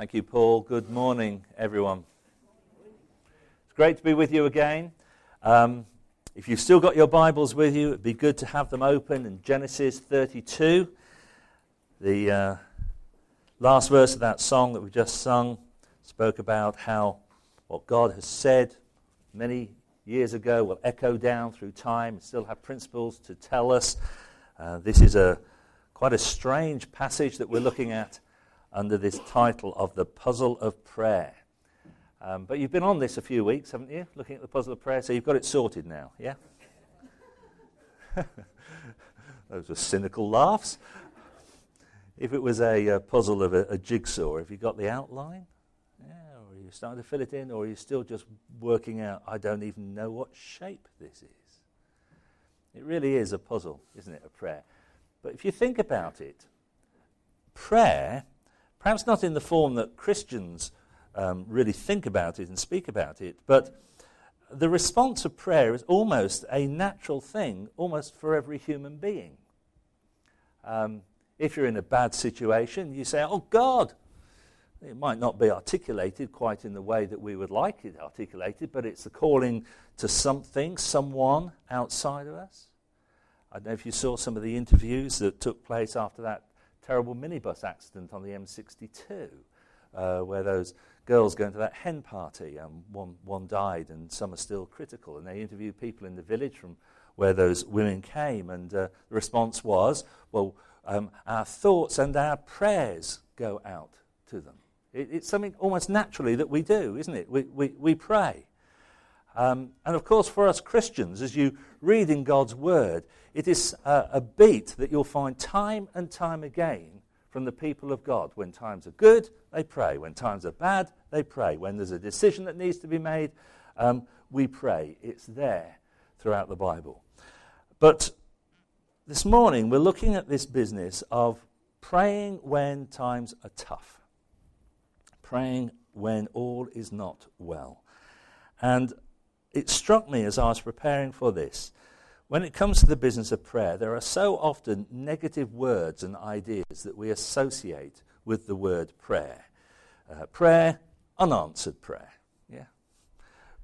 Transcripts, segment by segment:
Thank you, Paul. Good morning, everyone. It's great to be with you again. Um, if you've still got your Bibles with you, it'd be good to have them open in Genesis 32. The uh, last verse of that song that we just sung spoke about how what God has said many years ago will echo down through time and still have principles to tell us. Uh, this is a quite a strange passage that we're looking at under this title of the puzzle of prayer. Um, but you've been on this a few weeks, haven't you? Looking at the puzzle of prayer, so you've got it sorted now, yeah? Those were cynical laughs. If it was a uh, puzzle of a, a, jigsaw, have you got the outline? Yeah, or are you starting to fill it in, or are you still just working out, I don't even know what shape this is? It really is a puzzle, isn't it, a prayer? But if you think about it, prayer Perhaps not in the form that Christians um, really think about it and speak about it, but the response of prayer is almost a natural thing, almost for every human being. Um, if you're in a bad situation, you say, Oh God. It might not be articulated quite in the way that we would like it articulated, but it's the calling to something, someone outside of us. I don't know if you saw some of the interviews that took place after that terrible minibus accident on the M62, uh, where those girls going to that hen party, and one, one died and some are still critical. And they interviewed people in the village from where those women came, and uh, the response was, well, um, our thoughts and our prayers go out to them. It, it's something almost naturally that we do, isn't it? We, we, we pray. Um, and of course, for us Christians, as you read in God's Word, it is a, a beat that you'll find time and time again from the people of God. When times are good, they pray. When times are bad, they pray. When there's a decision that needs to be made, um, we pray. It's there throughout the Bible. But this morning, we're looking at this business of praying when times are tough, praying when all is not well. And it struck me as I was preparing for this. When it comes to the business of prayer, there are so often negative words and ideas that we associate with the word prayer. Uh, prayer, unanswered prayer. Yeah.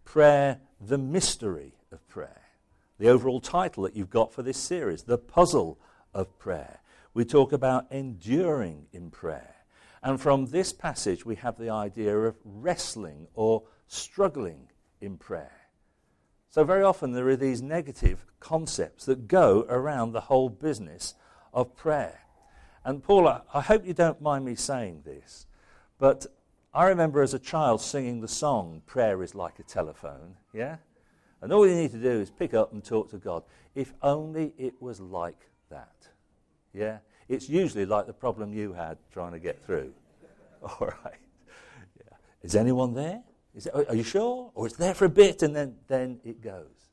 Prayer, the mystery of prayer. The overall title that you've got for this series, The Puzzle of Prayer. We talk about enduring in prayer. And from this passage, we have the idea of wrestling or struggling in prayer. So, very often there are these negative concepts that go around the whole business of prayer. And, Paula, I hope you don't mind me saying this, but I remember as a child singing the song, Prayer is Like a Telephone, yeah? And all you need to do is pick up and talk to God. If only it was like that, yeah? It's usually like the problem you had trying to get through. All right. Yeah. Is anyone there? Are you sure? Or it's there for a bit and then, then it goes.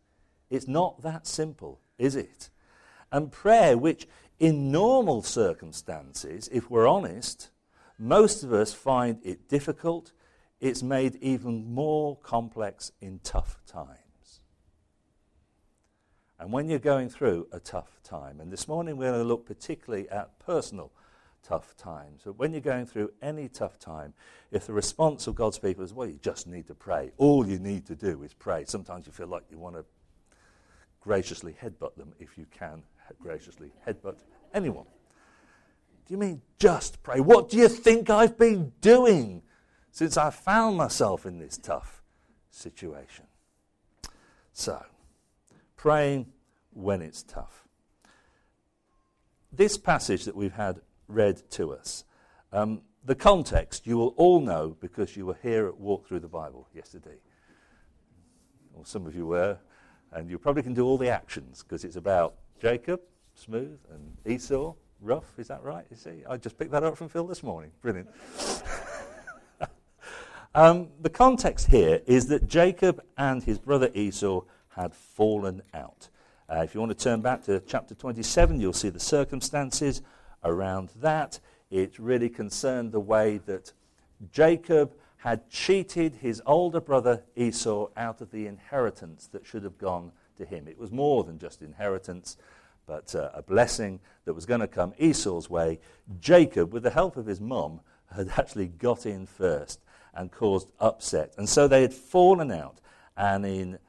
It's not that simple, is it? And prayer, which in normal circumstances, if we're honest, most of us find it difficult, it's made even more complex in tough times. And when you're going through a tough time, and this morning we're going to look particularly at personal tough times. But when you're going through any tough time, if the response of God's people is, well, you just need to pray, all you need to do is pray. Sometimes you feel like you want to graciously headbutt them if you can graciously headbutt anyone. Do you mean just pray? What do you think I've been doing since I found myself in this tough situation? So, praying when it's tough. This passage that we've had read to us. Um, the context you will all know because you were here at Walk Through the Bible yesterday. Or some of you were, and you probably can do all the actions because it's about Jacob, smooth, and Esau, rough. Is that right? You see, I just picked that up from Phil this morning. Brilliant. um, the context here is that Jacob and his brother Esau had fallen out. Uh, if you want to turn back to chapter 27, you'll see the circumstances around that. It really concerned the way that Jacob had cheated his older brother Esau out of the inheritance that should have gone to him. It was more than just inheritance, but uh, a blessing that was going to come Esau's way. Jacob, with the help of his mum, had actually got in first and caused upset. And so they had fallen out. And in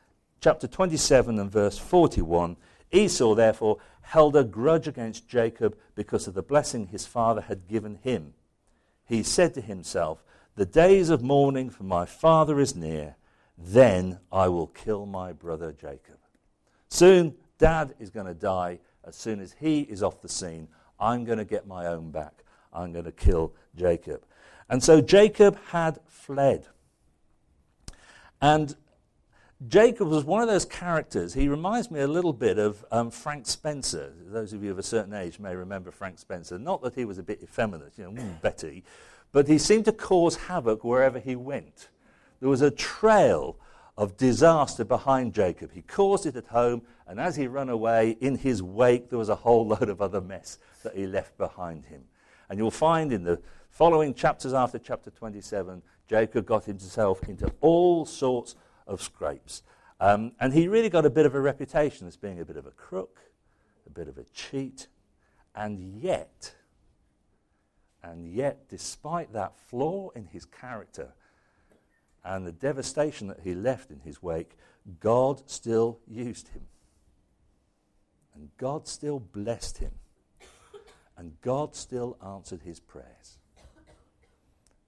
chapter 27 and verse 41, Esau therefore held a grudge against Jacob because of the blessing his father had given him. He said to himself, The days of mourning for my father is near, then I will kill my brother Jacob. Soon, dad is going to die. As soon as he is off the scene, I'm going to get my own back. I'm going to kill Jacob. And so Jacob had fled. And Jacob was one of those characters. He reminds me a little bit of um, Frank Spencer. Those of you of a certain age may remember Frank Spencer. Not that he was a bit effeminate, you know, mm, Betty, but he seemed to cause havoc wherever he went. There was a trail of disaster behind Jacob. He caused it at home, and as he ran away, in his wake, there was a whole load of other mess that he left behind him. And you'll find in the following chapters after chapter 27, Jacob got himself into all sorts of scrapes. Um, and he really got a bit of a reputation as being a bit of a crook, a bit of a cheat. And yet, and yet, despite that flaw in his character and the devastation that he left in his wake, God still used him. And God still blessed him. And God still answered his prayers.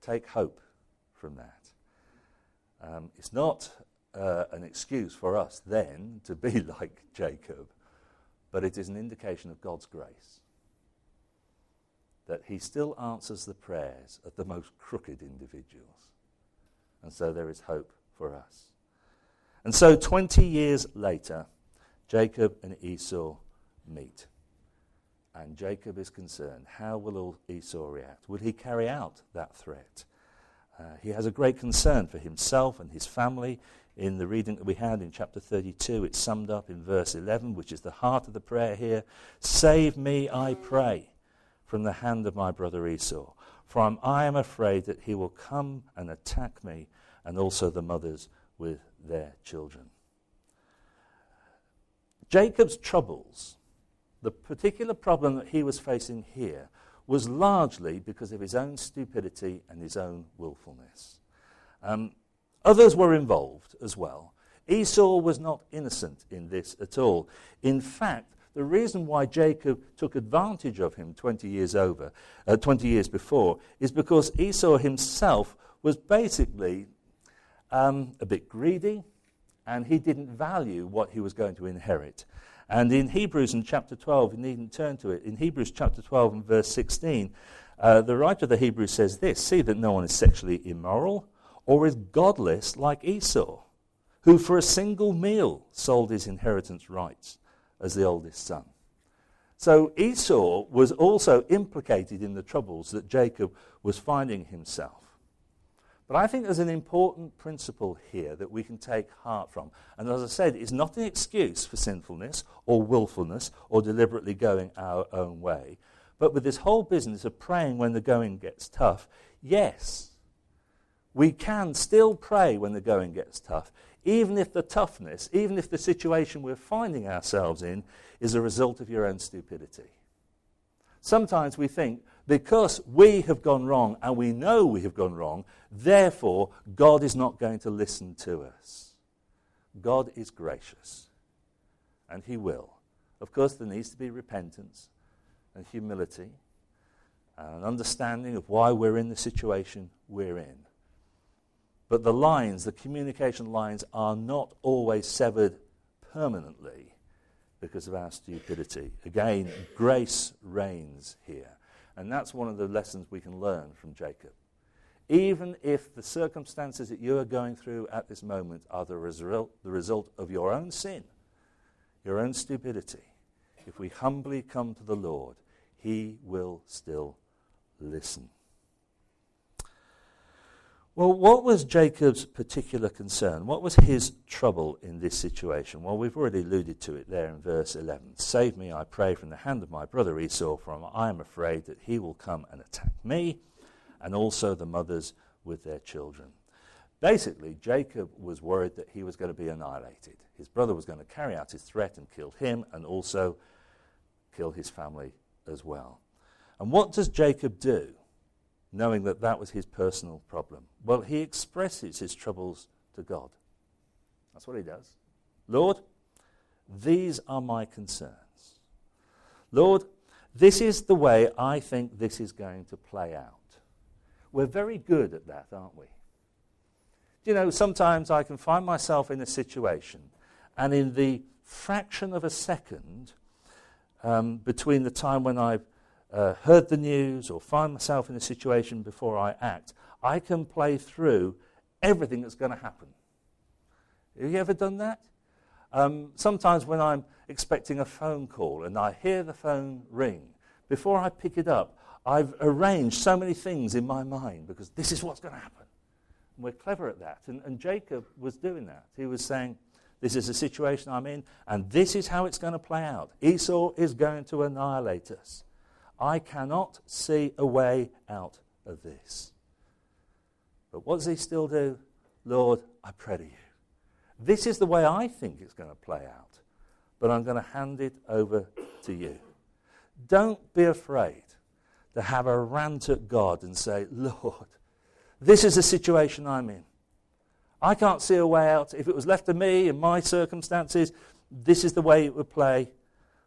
Take hope from that. Um, it's not uh, an excuse for us then to be like Jacob, but it is an indication of God's grace. That he still answers the prayers of the most crooked individuals. And so there is hope for us. And so 20 years later, Jacob and Esau meet. And Jacob is concerned. How will Esau react? Will he carry out that threat? Uh, he has a great concern for himself and his family. In the reading that we had in chapter 32, it's summed up in verse 11, which is the heart of the prayer here. Save me, I pray, from the hand of my brother Esau, for I am afraid that he will come and attack me and also the mothers with their children. Jacob's troubles, the particular problem that he was facing here, was largely because of his own stupidity and his own willfulness. Um, others were involved as well. Esau was not innocent in this at all. In fact, the reason why Jacob took advantage of him 20 years over, uh, 20 years before, is because Esau himself was basically um, a bit greedy, and he didn't value what he was going to inherit. And in Hebrews in chapter 12, you needn't turn to it, in Hebrews chapter 12 and verse 16, uh, the writer of the Hebrews says this See that no one is sexually immoral or is godless like Esau, who for a single meal sold his inheritance rights as the oldest son. So Esau was also implicated in the troubles that Jacob was finding himself. But I think there's an important principle here that we can take heart from. And as I said, it's not an excuse for sinfulness or willfulness or deliberately going our own way. But with this whole business of praying when the going gets tough, yes, we can still pray when the going gets tough, even if the toughness, even if the situation we're finding ourselves in is a result of your own stupidity. Sometimes we think, because we have gone wrong and we know we have gone wrong, therefore God is not going to listen to us. God is gracious, and He will. Of course, there needs to be repentance and humility and an understanding of why we're in the situation we're in. But the lines, the communication lines, are not always severed permanently because of our stupidity. Again, grace reigns here. And that's one of the lessons we can learn from Jacob. Even if the circumstances that you are going through at this moment are the result, the result of your own sin, your own stupidity, if we humbly come to the Lord, He will still listen. Well, what was Jacob's particular concern? What was his trouble in this situation? Well, we've already alluded to it there in verse 11. Save me, I pray, from the hand of my brother Esau, for I am afraid that he will come and attack me, and also the mothers with their children. Basically, Jacob was worried that he was going to be annihilated. His brother was going to carry out his threat and kill him, and also kill his family as well. And what does Jacob do? Knowing that that was his personal problem? Well, he expresses his troubles to God. That's what he does. Lord, these are my concerns. Lord, this is the way I think this is going to play out. We're very good at that, aren't we? You know, sometimes I can find myself in a situation, and in the fraction of a second um, between the time when I've uh, heard the news or find myself in a situation before I act, I can play through everything that's going to happen. Have you ever done that? Um, sometimes when I'm expecting a phone call and I hear the phone ring, before I pick it up, I've arranged so many things in my mind because this is what's going to happen. And we're clever at that. And, and Jacob was doing that. He was saying, This is the situation I'm in, and this is how it's going to play out. Esau is going to annihilate us. I cannot see a way out of this. But what does he still do? Lord, I pray to you. This is the way I think it's going to play out, but I'm going to hand it over to you. Don't be afraid to have a rant at God and say, Lord, this is the situation I'm in. I can't see a way out. If it was left to me in my circumstances, this is the way it would play.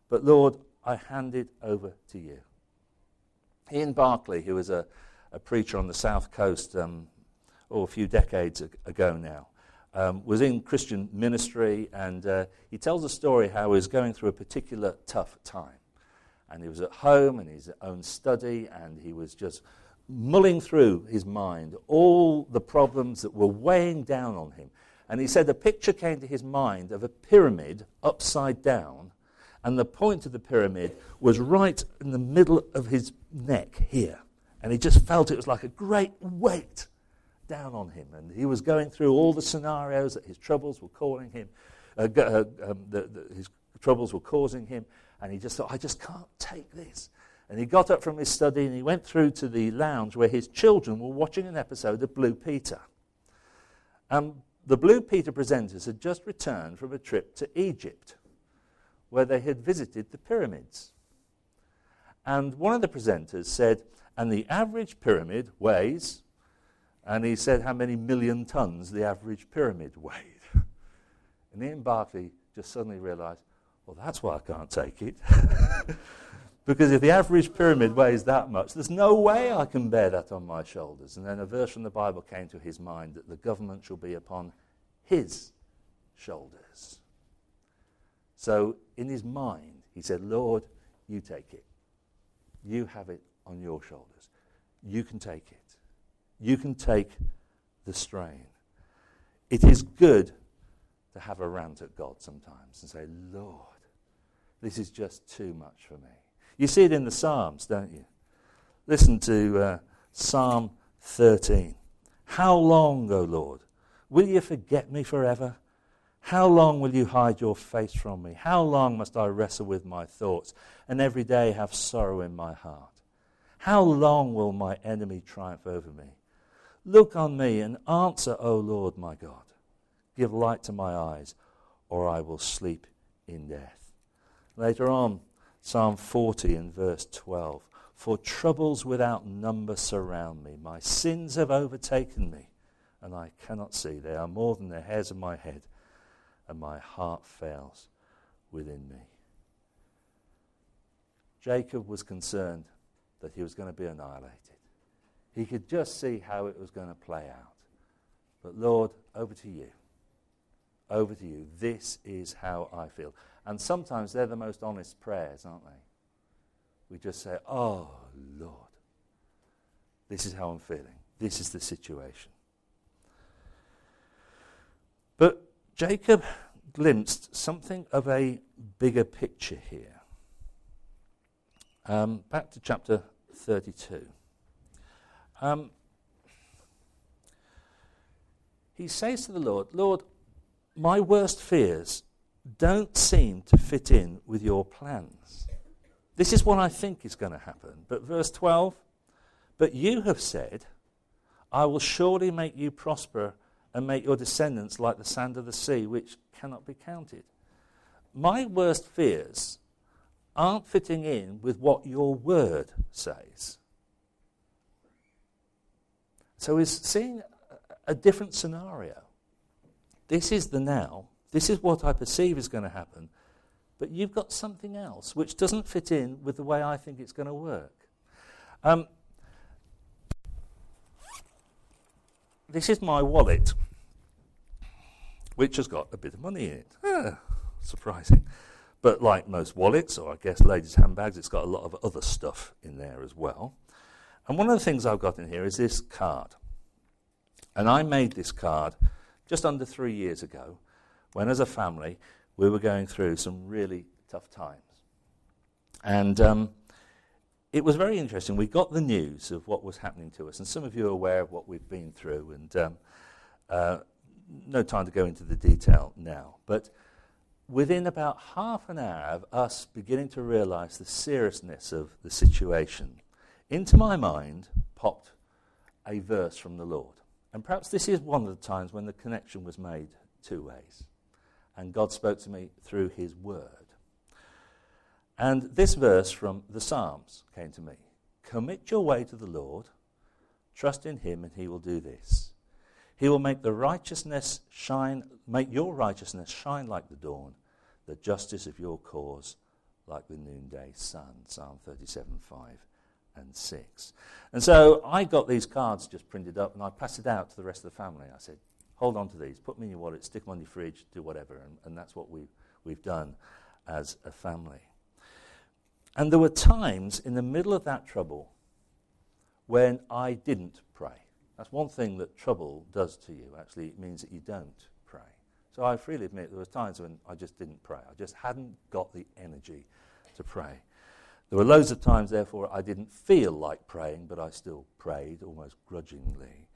But Lord, I hand it over to you. Ian Barclay, who was a, a preacher on the south coast um, oh, a few decades ago now, um, was in Christian ministry, and uh, he tells a story how he was going through a particular tough time. And he was at home in his own study, and he was just mulling through his mind all the problems that were weighing down on him. And he said a picture came to his mind of a pyramid upside down, and the point of the pyramid was right in the middle of his neck here. And he just felt it was like a great weight down on him. And he was going through all the scenarios that his troubles were calling him, uh, uh, um, the, the, his troubles were causing him. And he just thought, I just can't take this. And he got up from his study and he went through to the lounge where his children were watching an episode of Blue Peter. Um, the Blue Peter presenters had just returned from a trip to Egypt where they had visited the pyramids. And one of the presenters said, and the average pyramid weighs and he said how many million tons the average pyramid weighed. And Ian Barclay just suddenly realized, well, that's why I can't take it. because if the average pyramid weighs that much, there's no way I can bear that on my shoulders. And then a verse from the Bible came to his mind that the government shall be upon his shoulders. So in his mind, he said, Lord, you take it. You have it on your shoulders. You can take it you can take the strain. It is good to have a rant at God sometimes and say, Lord, this is just too much for me. You see it in the Psalms, don't you? Listen to uh, Psalm 13. How long, O Lord, will you forget me forever? How long will you hide your face from me? How long must I wrestle with my thoughts and every day have sorrow in my heart? How long will my enemy triumph over me? Look on me and answer, O Lord my God. Give light to my eyes, or I will sleep in death. Later on, Psalm 40 and verse 12. For troubles without number surround me. My sins have overtaken me, and I cannot see. They are more than the hairs of my head, and my heart fails within me. Jacob was concerned that he was going to be annihilated. He could just see how it was going to play out. But Lord, over to you. Over to you. This is how I feel. And sometimes they're the most honest prayers, aren't they? We just say, Oh, Lord, this is how I'm feeling. This is the situation. But Jacob glimpsed something of a bigger picture here. Um, back to chapter 32. Um, he says to the Lord, Lord, my worst fears don't seem to fit in with your plans. This is what I think is going to happen. But verse 12, but you have said, I will surely make you prosper and make your descendants like the sand of the sea, which cannot be counted. My worst fears aren't fitting in with what your word says. So he's seeing a, a different scenario. This is the now. This is what I perceive is going to happen. But you've got something else which doesn't fit in with the way I think it's going to work. Um, this is my wallet, which has got a bit of money in it. Ah, surprising. But like most wallets, or I guess ladies' handbags, it's got a lot of other stuff in there as well. And one of the things I've got in here is this card. And I made this card just under three years ago when, as a family, we were going through some really tough times. And um, it was very interesting. We got the news of what was happening to us, and some of you are aware of what we've been through, and um, uh, no time to go into the detail now. But within about half an hour of us beginning to realize the seriousness of the situation, into my mind popped a verse from the Lord. And perhaps this is one of the times when the connection was made two ways. And God spoke to me through his word. And this verse from the Psalms came to me Commit your way to the Lord, trust in him, and he will do this. He will make the righteousness shine, make your righteousness shine like the dawn, the justice of your cause like the noonday sun. Psalm 37 5 and 6. And so I got these cards just printed up and I passed it out to the rest of the family. I said, hold on to these, put them in your wallet, stick them on your fridge, do whatever. And, and that's what we've, we've done as a family. And there were times in the middle of that trouble when I didn't pray. That's one thing that trouble does to you. Actually, it means that you don't pray. So I freely admit there were times when I just didn't pray. I just hadn't got the energy to pray. There were loads of times, therefore, I didn't feel like praying, but I still prayed almost grudgingly.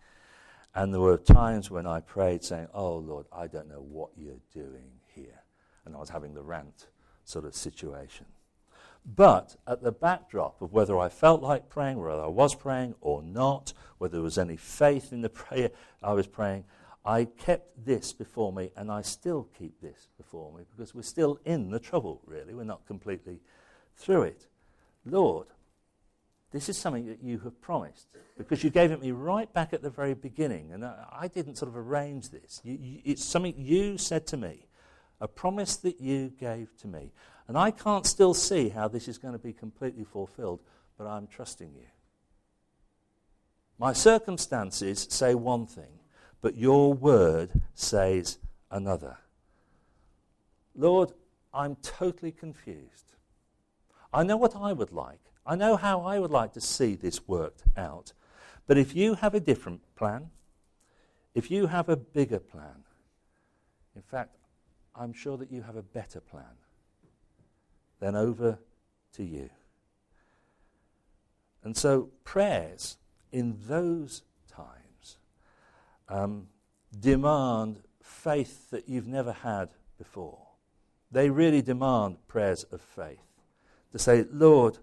And there were times when I prayed saying, Oh Lord, I don't know what you're doing here. And I was having the rant sort of situation. But at the backdrop of whether I felt like praying, whether I was praying or not, whether there was any faith in the prayer I was praying, I kept this before me and I still keep this before me because we're still in the trouble, really. We're not completely through it. Lord, this is something that you have promised because you gave it me right back at the very beginning and I, I didn't sort of arrange this. You, you, it's something you said to me, a promise that you gave to me. And I can't still see how this is going to be completely fulfilled, but I'm trusting you. My circumstances say one thing, but your word says another. Lord, I'm totally confused. I know what I would like. I know how I would like to see this worked out. But if you have a different plan, if you have a bigger plan, in fact, I'm sure that you have a better plan then over to you. And so, prayers in those times um, demand faith that you've never had before. They really demand prayers of faith to say, Lord,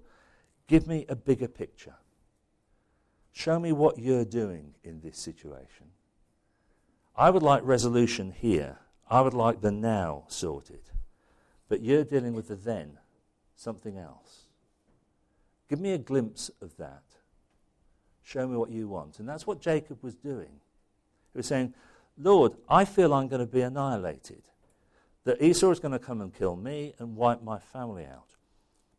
give me a bigger picture. Show me what you're doing in this situation. I would like resolution here. I would like the now sorted. But you're dealing with the then something else. Give me a glimpse of that. Show me what you want. And that's what Jacob was doing. He was saying, Lord, I feel I'm going to be annihilated. That Esau is going to come and kill me and wipe my family out.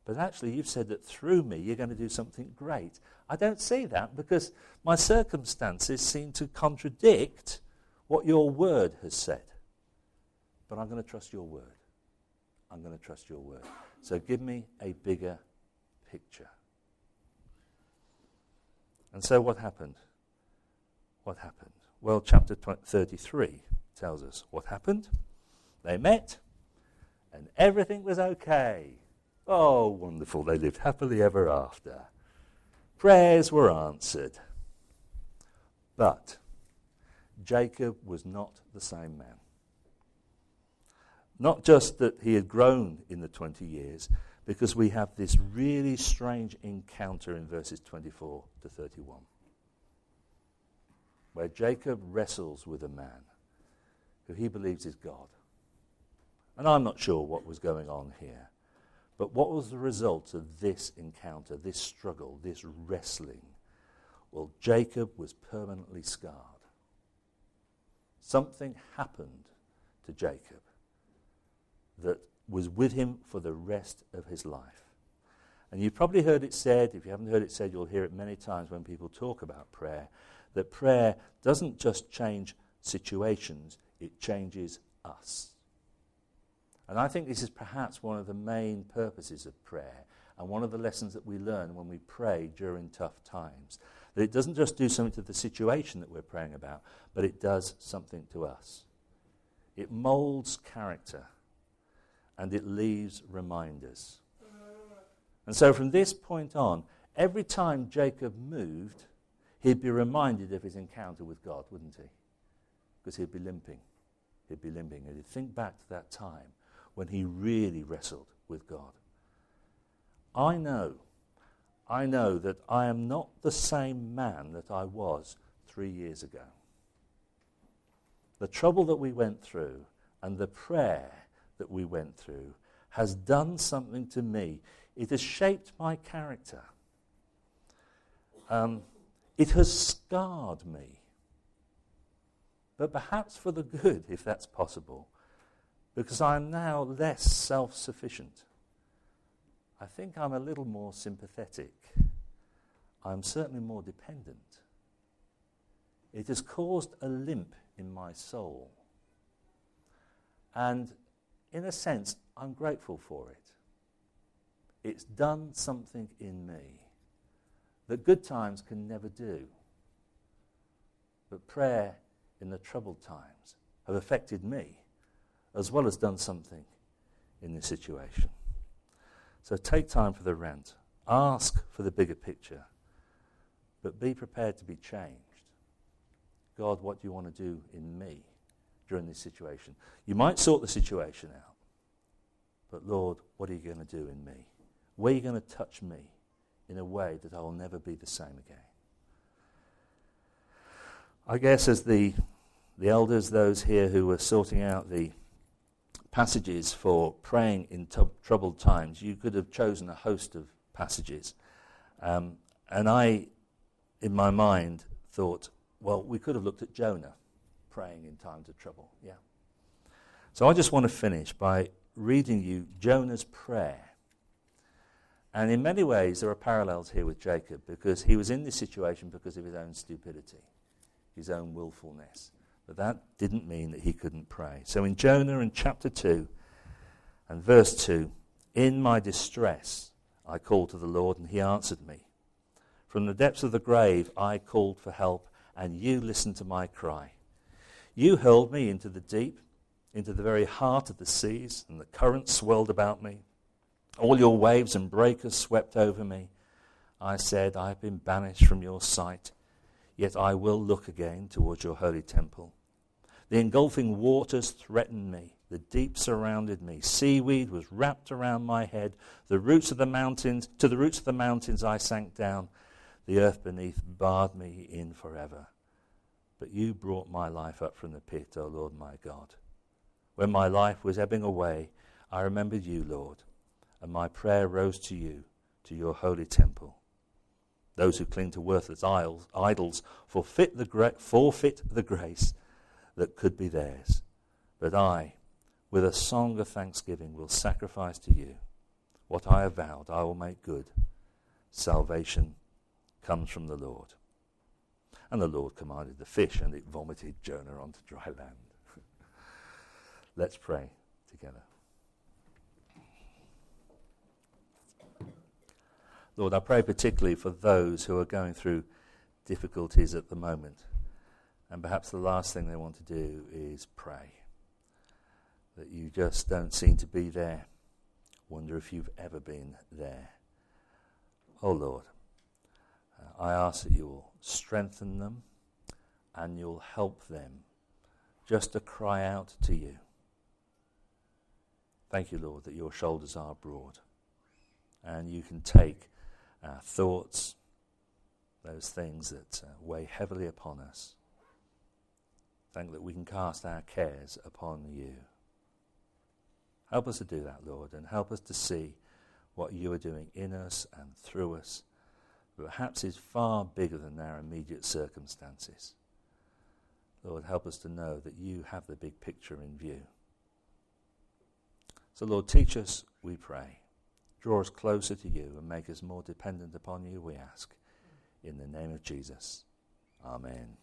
But actually, you've said that through me, you're going to do something great. I don't see that because my circumstances seem to contradict what your word has said. But I'm going to trust your word. I'm going to trust your word. So give me a bigger picture. And so what happened? What happened? Well, chapter 33 tells us what happened. They met, and everything was okay. Oh, wonderful. They lived happily ever after. Prayers were answered. But Jacob was not the same man. Not just that he had grown in the 20 years, because we have this really strange encounter in verses 24 to 31, where Jacob wrestles with a man who he believes is God. And I'm not sure what was going on here. But what was the result of this encounter, this struggle, this wrestling? Well, Jacob was permanently scarred. Something happened to Jacob that was with him for the rest of his life. And you've probably heard it said, if you haven't heard it said, you'll hear it many times when people talk about prayer, that prayer doesn't just change situations, it changes us. And I think this is perhaps one of the main purposes of prayer and one of the lessons that we learn when we pray during tough times. That it doesn't just do something to the situation that we're praying about, but it does something to us. It molds character and it leaves reminders. And so from this point on, every time Jacob moved, he'd be reminded of his encounter with God, wouldn't he? Because he'd be limping. He'd be limping. And he'd think back to that time when he really wrestled with God. I know, I know that I am not the same man that I was three years ago. The trouble that we went through and the prayer that we went through has done something to me. It has shaped my character. Um, it has scarred me. But perhaps for the good, if that's possible, because I'm now less self sufficient. I think I'm a little more sympathetic. I'm certainly more dependent. It has caused a limp in my soul. And in a sense, I'm grateful for it. It's done something in me that good times can never do. But prayer in the troubled times have affected me as well as done something in this situation. So take time for the rent. Ask for the bigger picture. But be prepared to be changed. God, what do you want to do in me? During this situation. You might sort the situation out, but Lord, what are you going to do in me? Where are you going to touch me in a way that I will never be the same again? I guess as the, the elders, those here who were sorting out the passages for praying in t- troubled times, you could have chosen a host of passages. Um, and I, in my mind, thought, well, we could have looked at Jonah praying in times of trouble. Yeah. So I just want to finish by reading you Jonah's prayer. And in many ways, there are parallels here with Jacob because he was in this situation because of his own stupidity, his own willfulness. But that didn't mean that he couldn't pray. So in Jonah in chapter 2 and verse 2, in my distress I called to the Lord and he answered me. From the depths of the grave I called for help and you listened to my cry. You hurled me into the deep, into the very heart of the seas, and the currents swirled about me. All your waves and breakers swept over me. I said, I have been banished from your sight, yet I will look again towards your holy temple. The engulfing waters threatened me. The deep surrounded me. Seaweed was wrapped around my head. The roots of the mountains, to the roots of the mountains I sank down. The earth beneath barred me in forever. But you brought my life up from the pit, O Lord my God. When my life was ebbing away, I remembered you, Lord, and my prayer rose to you, to your holy temple. Those who cling to worthless idols forfeit the, gra- forfeit the grace that could be theirs. But I, with a song of thanksgiving, will sacrifice to you. What I have vowed, I will make good. Salvation comes from the Lord. And the Lord commanded the fish, and it vomited Jonah onto dry land. Let's pray together. Lord, I pray particularly for those who are going through difficulties at the moment. And perhaps the last thing they want to do is pray. That you just don't seem to be there. Wonder if you've ever been there. Oh Lord, I ask that you will strengthen them and you'll help them just to cry out to you. Thank you, Lord, that your shoulders are broad and you can take our thoughts, those things that uh, weigh heavily upon us. Thank that we can cast our cares upon you. Help us to do that, Lord, and help us to see what you are doing in us and through us perhaps is far bigger than our immediate circumstances. Lord, help us to know that you have the big picture in view. So, Lord, teach us, we pray. Draw us closer to you and make us more dependent upon you, we ask. In the name of Jesus. Amen.